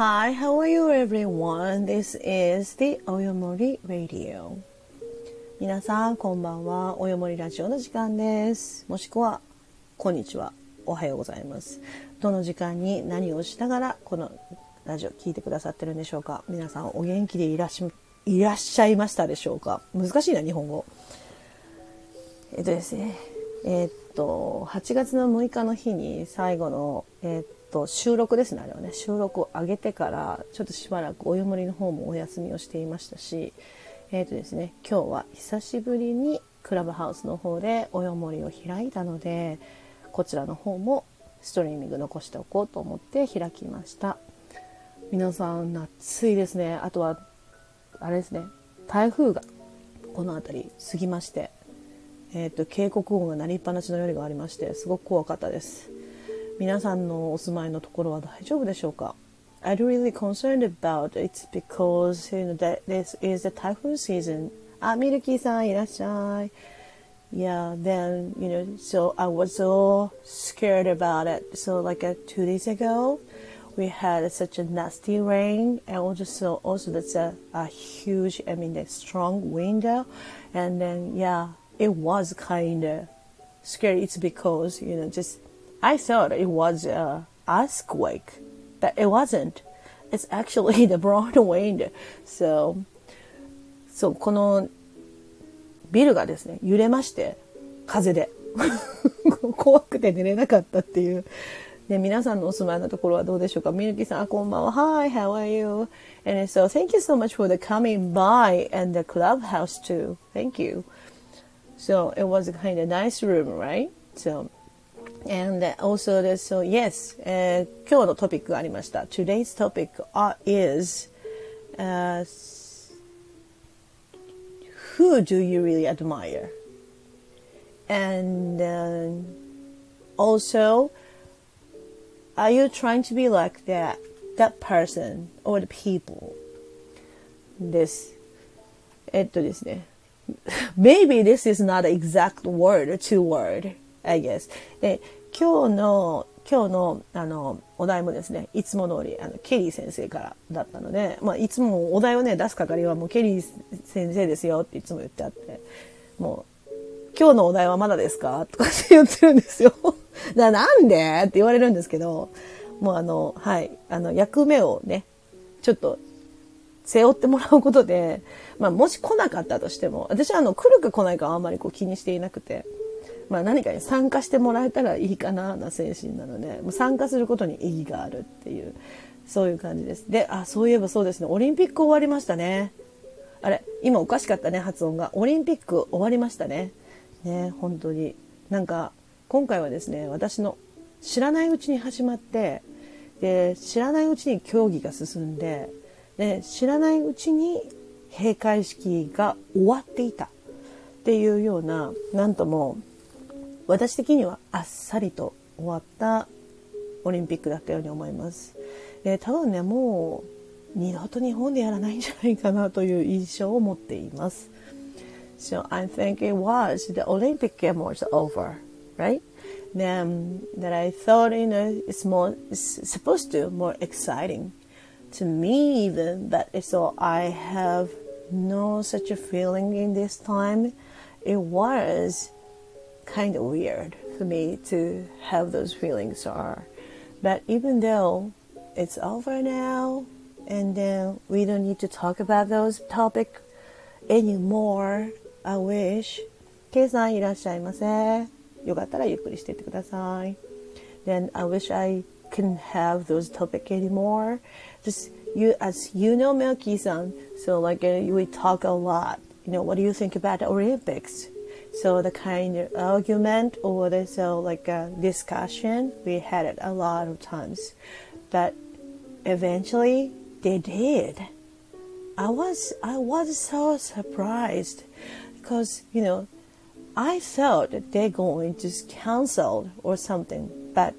Hi, how are you everyone? This is the Oyomori Radio. 皆さん、こんばんは。およもりラジオの時間です。もしくは、こんにちは。おはようございます。どの時間に何をしながら、このラジオ聞いてくださってるんでしょうか皆さん、お元気でいらっしゃいましたでしょうか難しいな、日本語。えっとですね。え、っと、8月の6日の日に最後の、え、っと、と収録ですね、あれはね、収録を上げてから、ちょっとしばらくお湯盛りの方もお休みをしていましたし、えー、とですね、今日は久しぶりにクラブハウスの方でお湯盛りを開いたので、こちらの方もストリーミング残しておこうと思って開きました。皆さん、夏いですね。あとは、あれですね、台風がこの辺り過ぎまして、えーと、警告音が鳴りっぱなしの夜がありましてすごく怖かったです皆さんのお住まいのところは大丈夫でしょうか I'm really concerned about it because you know that this is the typhoon season あミルキーさんいらっしゃい Yeah, then, you know, so I was so scared about it. So, like uh, two days ago, we had such a nasty rain, and also, also that's a, a huge, I mean, a strong wind, and then yeah, it was kind of scary. It's because, you know, just, I thought it was a earthquake, but it wasn't. It's actually the broad wind. So, そう、このビルがですね、揺れまして、風で。怖くて寝れなかったっていう。ね、皆さんのお住まいのところはどうでしょうかみゆきさん、こんばんは。Hi, how are you? And so, thank you so much for the coming by and the clubhouse too. Thank you. So it was a kind of nice room, right? So, and also this, so yes, uh, 今日のトピックがありました。Today's topic is、uh, who do you really admire? And uh, also, are you trying to be like that that person or the people? です。えっとですね。maybe this is not an exact word, two word, I guess. で、今日の、今日の、あの、お題もですね、いつも通り、あの、ケリー先生からだったので、まあ、いつもお題をね、出す係はもうケリー先生ですよっていつも言ってあって、もう、今日のお題はまだですかとかって言ってるんですよ。だなんでって言われるんですけど、もうあの、はい、あの、役目をね、ちょっと背負ってもらうことで、まあ、もし来なかったとしても、私はあの、来るか来ないかはあんまりこう気にしていなくて、まあ、何かに参加してもらえたらいいかな、な精神なので、もう参加することに意義があるっていう、そういう感じです。で、あ、そういえばそうですね、オリンピック終わりましたね。あれ、今おかしかったね、発音が。オリンピック終わりましたね。ね、本当に。なんか、今回はですね、私の知らないうちに始まって、で、知らないうちに競技が進んで、で知らないうちに閉会式が終わっていたっていうようななんとも私的にはあっさりと終わったオリンピックだったように思います。で多分ねもう二度と日本でやらないんじゃないかなという印象を持っています。So I think it was the Olympic Games was over, right? Then that I thought you know it's more it's supposed to more exciting to me even but so i have no such a feeling in this time it was kind of weird for me to have those feelings are but even though it's over now and then we don't need to talk about those topic anymore i wish ケイさんいらっしゃいませよかったらゆっくりしていってください then i wish i can have those topic anymore just you as you know Milky-san, so like uh, we talk a lot. You know, what do you think about the Olympics? So the kind of argument or the so like a discussion we had it a lot of times, but eventually they did. I was I was so surprised because you know I thought they're going to cancel or something, but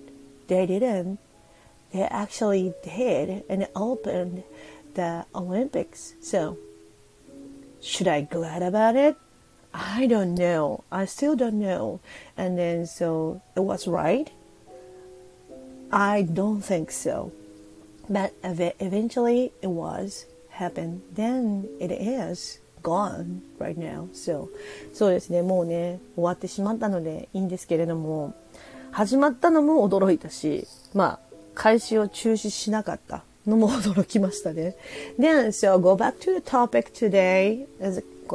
they didn't they actually did and opened the Olympics. So, should I glad about it? I don't know. I still don't know. And then, so it was right. I don't think so. But eventually it was happened. Then it is gone right now. So そうですね、もうね、終わってしまったのでいいんですけれども、始まったのも驚いたし、まあ、開始を中止しなかったのも驚きましたね。Then, so go back to the topic today.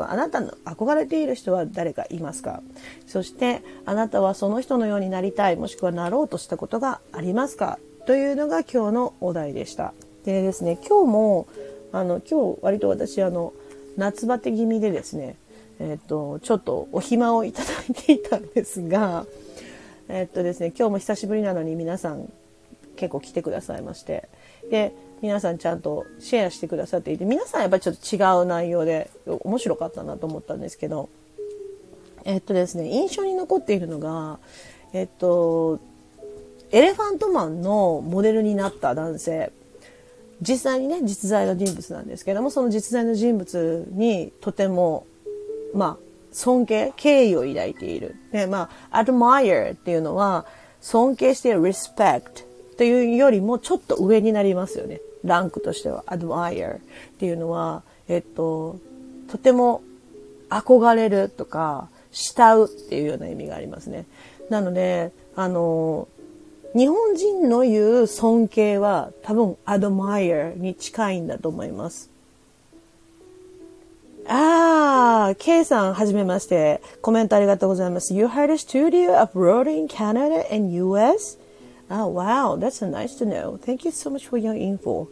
あなたの憧れている人は誰かいますか？そしてあなたはその人のようになりたいもしくはなろうとしたことがありますか？というのが今日のお題でした。でですね、今日もあの今日割と私あの夏バテ気味でですね、えっ、とちょっとお暇をいただいていたんですが、えっ、とですね今日も久しぶりなのに皆さん結構来てくださいまして。で皆さんちゃんとシェアしてくださっていて皆さんやっぱりちょっと違う内容で面白かったなと思ったんですけどえっとですね印象に残っているのがえっとエレファントマンのモデルになった男性実際にね実在の人物なんですけどもその実在の人物にとてもまあ尊敬敬意を抱いているでまあ admire っていうのは尊敬している respect というよりもちょっと上になりますよね。ランクとしては admire っていうのは、えっと、とても憧れるとか、慕うっていうような意味がありますね。なので、あの、日本人の言う尊敬は多分 admire に近いんだと思います。ああ、K さん、はじめまして。コメントありがとうございます。You heard a studio abroad in Canada and US? Oh, wow, that's nice to know. Thank you so much for your info.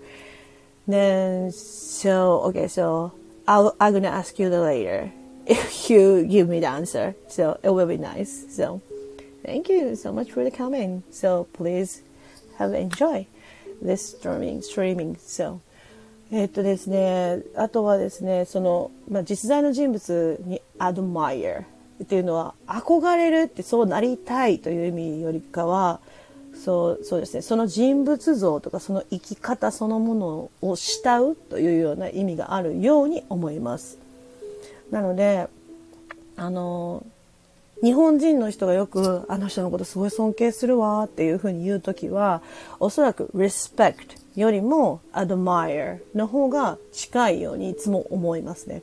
Then, so, okay, so I'll, I'm gonna ask you the later if you give me the answer. So it will be nice. So, thank you so much for the comment. So please have enjoy this streaming, streaming. So, えっとですね、あとはですね、その、まあ、実在の人物に admire っていうのは憧れるってそうなりたいという意味よりかは、 そうそうですねその人物像とかその生き方そのものを慕うというような意味があるように思います。なのであの日本人の人がよくあの人のことすごい尊敬するわっていうふうに言う時はおそらく respect よりも admire の方が近いようにいつも思いますね。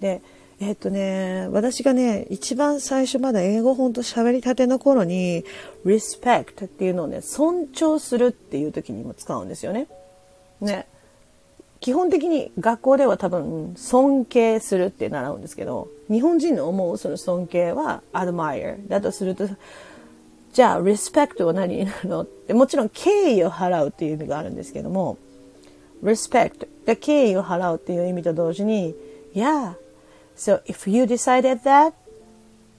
でえっとね、私がね、一番最初まだ英語本と喋りたての頃に、respect っていうのをね、尊重するっていう時にも使うんですよね。ね。基本的に学校では多分尊敬するって習うんですけど、日本人の思うその尊敬は admire だとすると、じゃあ respect は何になるの？ってもちろん敬意を払うっていう意味があるんですけども、respect で敬意を払うっていう意味と同時に、yeah, So if you decided that,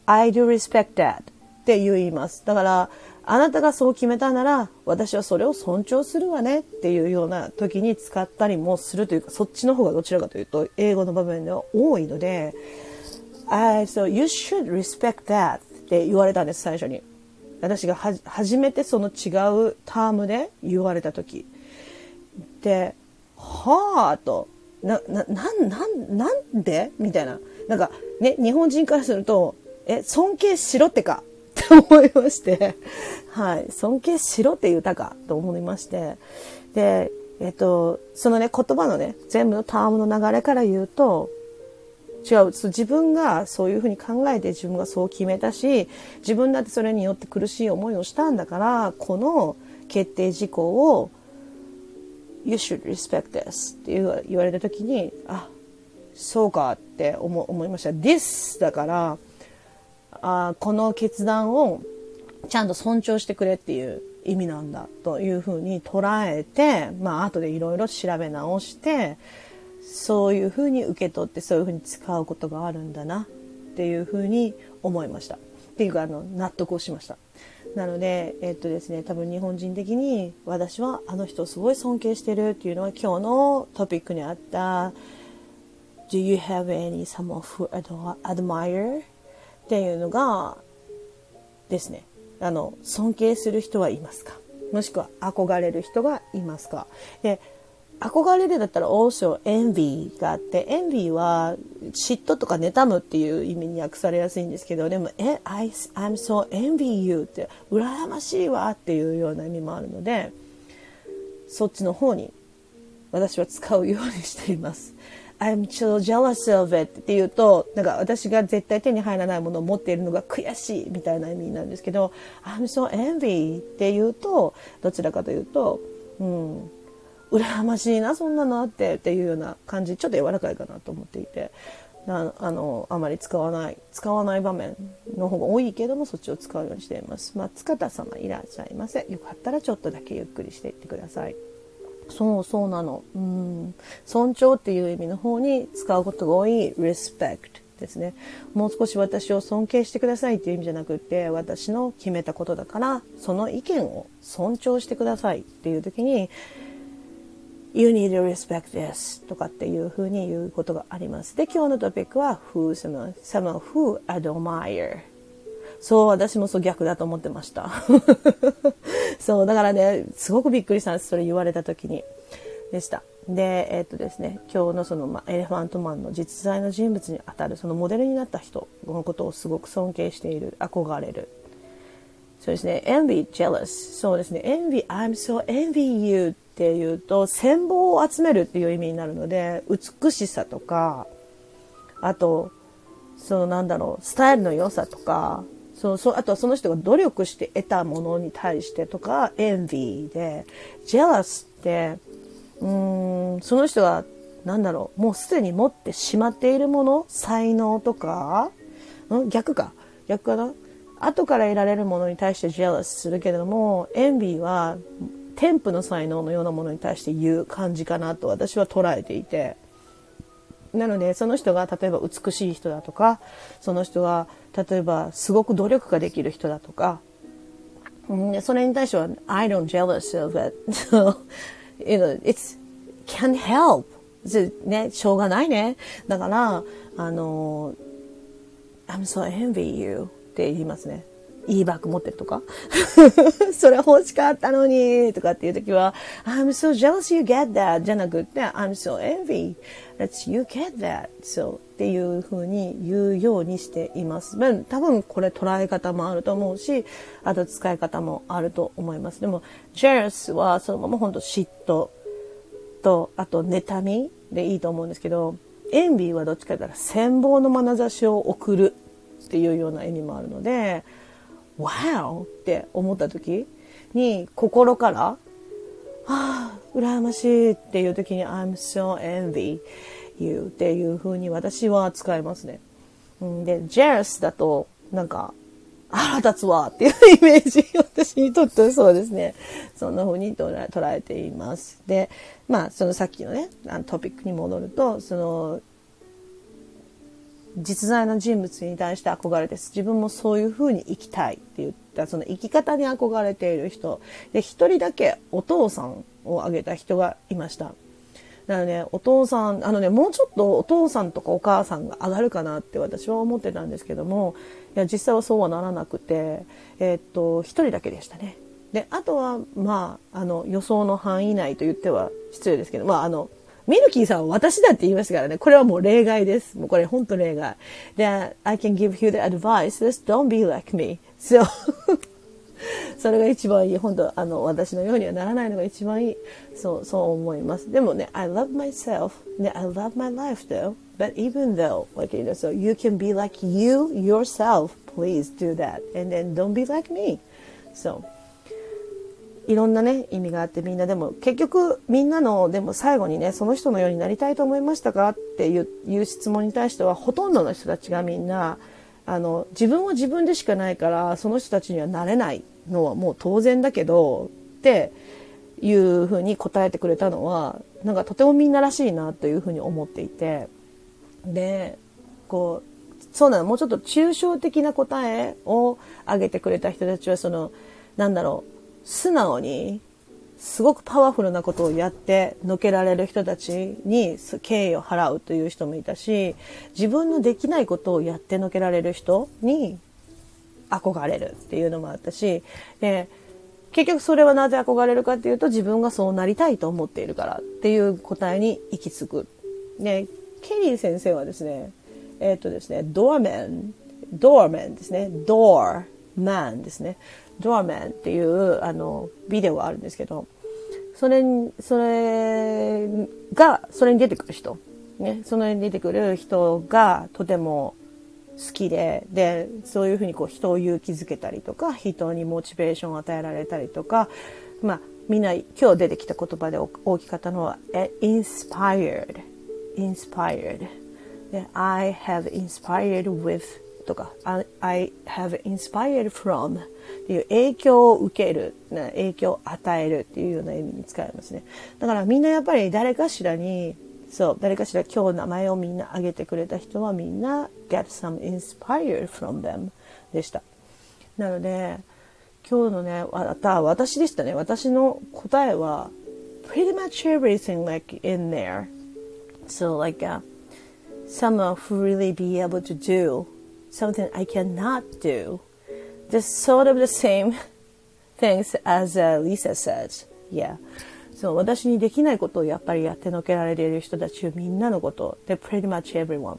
I do respect that って言います。だから、あなたがそう決めたなら、私はそれを尊重するわねっていうような時に使ったりもするというか、そっちの方がどちらかというと、英語の場面では多いので、I, so you should respect that って言われたんです、最初に。私が初めてその違うタームで言われた時。で、はぁと、な、な、なん、なん、なんで？みたいな。なんかね、日本人からすると、え、尊敬しろってかって思いまして、はい、尊敬しろって言ったかと思いまして、で、えっと、そのね、言葉のね、全部のタームの流れから言うと、違う、自分がそういうふうに考えて自分がそう決めたし、自分だってそれによって苦しい思いをしたんだから、この決定事項を You should respect this って言われた時に、あ、そうかって思思いました。This だからあこの決断をちゃんと尊重してくれっていう意味なんだというふうに捉えて、まあ後でいろいろ調べ直してそういうふうに受け取ってそういうふうに使うことがあるんだなっていうふうに思いました。っていうかあの納得をしました。なので、えっとですね、多分日本人的に私はあの人をすごい尊敬してるっていうのは今日のトピックにあった Do you have any someone who admire? っていうのがですね、あの、尊敬する人はいますか？もしくは憧れる人がいますか？で、憧れるだったら also envy があって、envy は嫉妬とか妬むっていう意味に訳されやすいんですけど、でも、え、I, I'm so envy you って、羨ましいわっていうような意味もあるので、そっちの方に私は使うようにしています。I'm so jealous of it って言うと、なんか私が絶対手に入らないものを持っているのが悔しいみたいな意味なんですけど、I'm so envy って言うと、どちらかというと、うん、羨ましいな、そんなのあってっていうような感じ、ちょっと柔らかいかなと思っていて、ああの、あまり使わない、使わない場面の方が多いけども、そっちを使うようにしています。まあ、塚田様いらっしゃいませ。よかったらちょっとだけゆっくりしていってください。そうそうなの。うん。尊重っていう意味の方に使うことが多い respect ですね。もう少し私を尊敬してくださいっていう意味じゃなくって、私の決めたことだから、その意見を尊重してくださいっていう時に、You need to respect this とかっていうふうに言うことがあります。で、今日のトピックは who, someone, someone who admire そう、私もそう逆だと思ってました。そう、だからね、すごくびっくりしたんです。それ言われた時に。でした。で、えー、っとですね、今日のその、ま、エレファントマンの実在の人物にあたる、そのモデルになった人のことをすごく尊敬している、憧れる。そうですね、envy, jealous。そうですね、envy, I'm so envy you っていうと、羨望を集めるっていう意味になるので、美しさとか、あと、そのなんだろう、スタイルの良さとか、そうそうあとはその人が努力して得たものに対してとか、エンビーで、ジェラスって、うーん、その人が、なんだろう、もうすでに持ってしまっているもの、才能とか、ん逆か。逆かな後から得られるものに対してジェラスするけれども、エンビーは、添付の才能のようなものに対して言う感じかなと私は捉えていて、なのでその人が例えば美しい人だとかその人が例えばすごく努力ができる人だとか、うん、それに対しては I don't jealous of it. So you know it's can't help. ねしょうがないね。だからあの I'm so envy you って言いますね。いいバッグ持ってるとか？それ欲しかったのにとかっていう時は I'm so jealous you get that じゃなくて I'm so envy that you get that so っていう風に言うようにしています。まあ多分これ捉え方もあると思うし、あと使い方もあると思います。でも jealous はそのまま本当嫉妬と、あと妬みでいいと思うんですけど、エンビーはどっちかというと羨望の眼差しを送るっていうような意味もあるので、Wow! って思った時に心から、ああ、羨ましいっていう時に I'm so envy you っていう風に私は使いますね。で、jealous だとなんか腹立つわっていうイメージ、私にとってはそうですね。そんな風に捉えています。で、まあ、そのさっきのね、あのトピックに戻ると、その、実在の人物に対して憧れです。自分もそういう風に生きたいって言った、その生き方に憧れている人。で、一人だけお父さんを挙げた人がいました。だからね、お父さん、あのね、もうちょっとお父さんとかお母さんが上がるかなって私は思ってたんですけども、いや、実際はそうはならなくて、えー、っと、一人だけでしたね。で、あとは、まあ、あの、予想の範囲内と言っては失礼ですけど、まあ、あの、ミルキーさんは私だって言いましたからね。これはもう例外です。もうこれ本当例外。で、I can give you the advice. Just don't be like me. So それが一番いい。本当あの、私のようにはならないのが一番いい。そう、そう思います。でもね、I love myself. ね、I love my life though. But even though, like, you know, so you can be like you yourself. Please do that. And then don't be like me. So, いろんなね、意味があってみんなでも、結局みんなの、でも最後にね、その人のようになりたいと思いましたかっていう質問に対しては、ほとんどの人たちがみんな、あの、自分は自分でしかないから、その人たちにはなれないのはもう当然だけど、っていうふうに答えてくれたのは、なんかとてもみんならしいなというふうに思っていて、で、こう、そうなの、もうちょっと抽象的な答えを挙げてくれた人たちは、その、なんだろう、素直にすごくパワフルなことをやってのけられる人たちに敬意を払うという人もいたし自分のできないことをやってのけられる人に憧れるっていうのもあったしで結局それはなぜ憧れるかっていうと自分がそうなりたいと思っているからっていう答えに行き着く。ね、ケリー先生はですね、えっ、とですね、ドアメン、ドアメンですね、ドアマンですね。ドアマンっていうあのビデオがあるんですけど、それに、それが、それに出てくる人。ね、そのに出てくる人がとても好きで、で、そういうふうにこう人を勇気づけたりとか、人にモチベーションを与えられたりとか、まあ、みんな今日出てきた言葉で大きかったのは、inspired, inspired. I have inspired with とか I have inspired from っていう影響を受ける、影響を与えるっていうような意味に使えますね。だからみんなやっぱり誰かしらに、そう、誰かしら今日名前をみんな挙げてくれた人はみんな get some inspired from them でした。なので、今日のね、あた、私でしたね。私の答えは pretty much everything like in there. So like、uh, someone who really be able to do something I cannot do. Just sort of the same things as uh, Lisa says. Yeah. そう、私にできないことをやっぱりやってのけられている人たちをみんなのこと。で、pretty much everyone.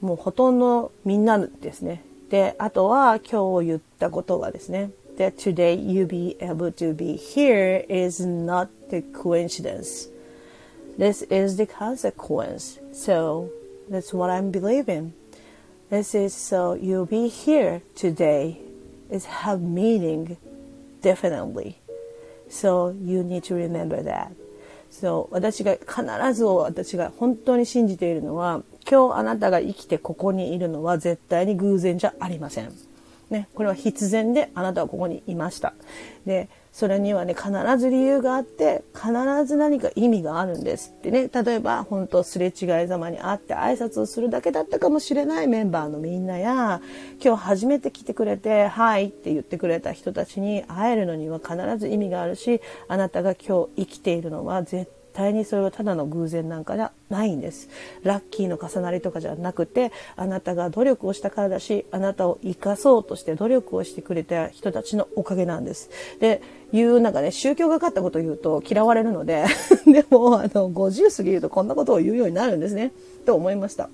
もうほとんどみんなですね。で、あとは今日言ったことはですね。That today you be able to be here is not the coincidence. This is the consequence. So that's what I'm believing. This is so you'll be here today is have meaning definitely. So you need to remember that. そう私が必ず私が本当に信じているのは今日あなたが生きてここにいるのは絶対に偶然じゃありません。ね、これは必然であなたはここにいました。で、それにはね、必ず理由があって、必ず何か意味があるんですってね。例えば、本当すれ違いざまに会って挨拶をするだけだったかもしれないメンバーのみんなや、今日初めて来てくれて、はいって言ってくれた人たちに会えるのには必ず意味があるし、あなたが今日生きているのは絶対にそれはただの偶然なんかじゃないんです。ラッキーの重なりとかじゃなくて、あなたが努力をしたからだし、あなたを生かそうとして努力をしてくれた人たちのおかげなんです。で、いうなんかね、宗教がかったことを言うと嫌われるので でも、あの、50過ぎるとこんなことを言うようになるんですね。と思いました。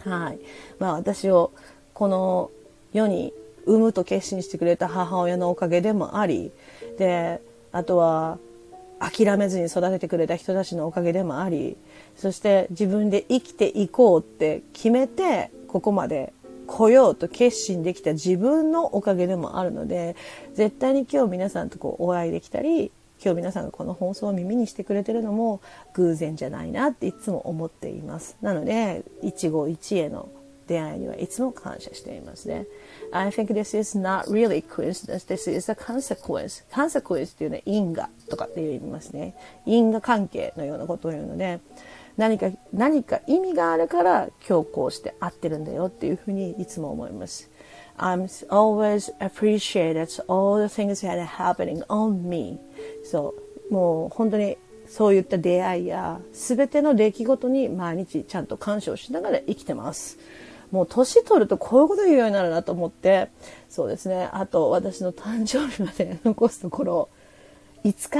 はい。まあ私をこの世に産むと決心してくれた母親のおかげでもあり、で、あとは諦めずに育ててくれた人たちのおかげでもありそして自分で生きていこうって決めてここまで来ようと決心できた自分のおかげでもあるので絶対に今日皆さんとこうお会いできたり今日皆さんがこの放送を耳にしてくれてるのも偶然じゃないなっていつも思っています。なので一期一会の出会いにはいつも感謝していますね。I think this is not really coincidence. This is a consequence. consequence っていうのは因果とかって言いますね。因果関係のようなことを言うので、何か、何か意味があるから今日こうして合ってるんだよっていうふうにいつも思います。I'm always appreciated all the things that are happening on me. そう、もう本当にそういった出会いや全ての出来事に毎日ちゃんと感謝をしながら生きてます。もう年取るとこういうこと言うようになるなと思って、そうですね。あと私の誕生日まで残すところ、5日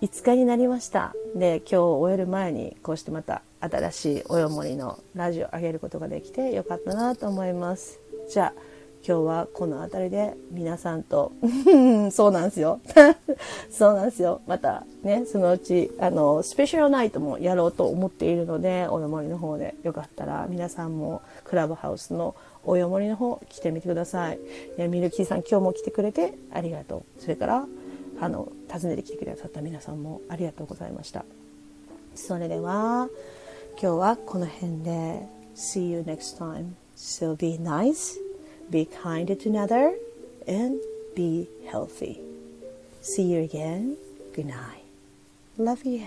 ?5 日になりました。で、今日終える前にこうしてまた新しいおよもりのラジオを上げることができてよかったなと思います。じゃあ、今日はこの辺りで皆さんと。そうなんですよ。そうなんですよ。またねそのうちあのスペシャルナイトもやろうと思っているのでおよもりの方で。よかったら皆さんもクラブハウスのおよもりの方来てみてください。ミルキーさん今日も来てくれてありがとう。それからあの訪ねてきてくださった皆さんもありがとうございました。それでは今日はこの辺で。See you next time. So be nice. Be kind to another, and be healthy. See you again. Good night. Love you.